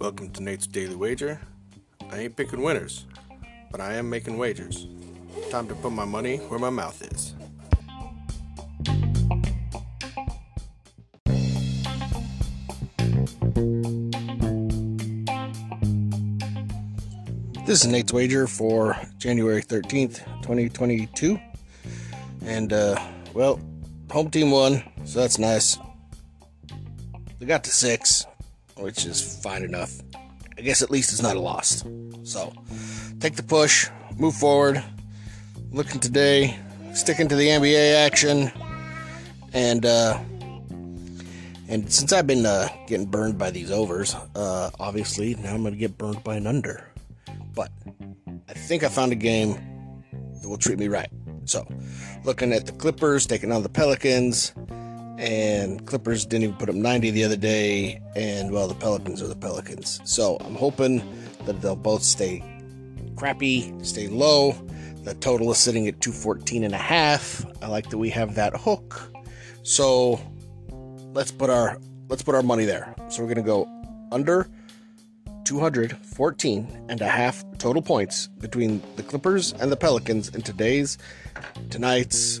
Welcome to Nate's Daily Wager. I ain't picking winners, but I am making wagers. Time to put my money where my mouth is. This is Nate's Wager for January 13th, 2022. And, uh, well, home team won, so that's nice. They got to six, which is fine enough. I guess at least it's not a loss. So, take the push, move forward. Looking today, sticking to the NBA action, and uh, and since I've been uh, getting burned by these overs, uh, obviously now I'm gonna get burned by an under. But I think I found a game that will treat me right. So, looking at the Clippers taking on the Pelicans, and Clippers didn't even put up 90 the other day, and well, the Pelicans are the Pelicans. So, I'm hoping that they'll both stay crappy, stay low. The total is sitting at 214 and a half. I like that we have that hook. So, let's put our let's put our money there. So, we're to go under 214 and a half total points between the Clippers and the Pelicans in today's tonight's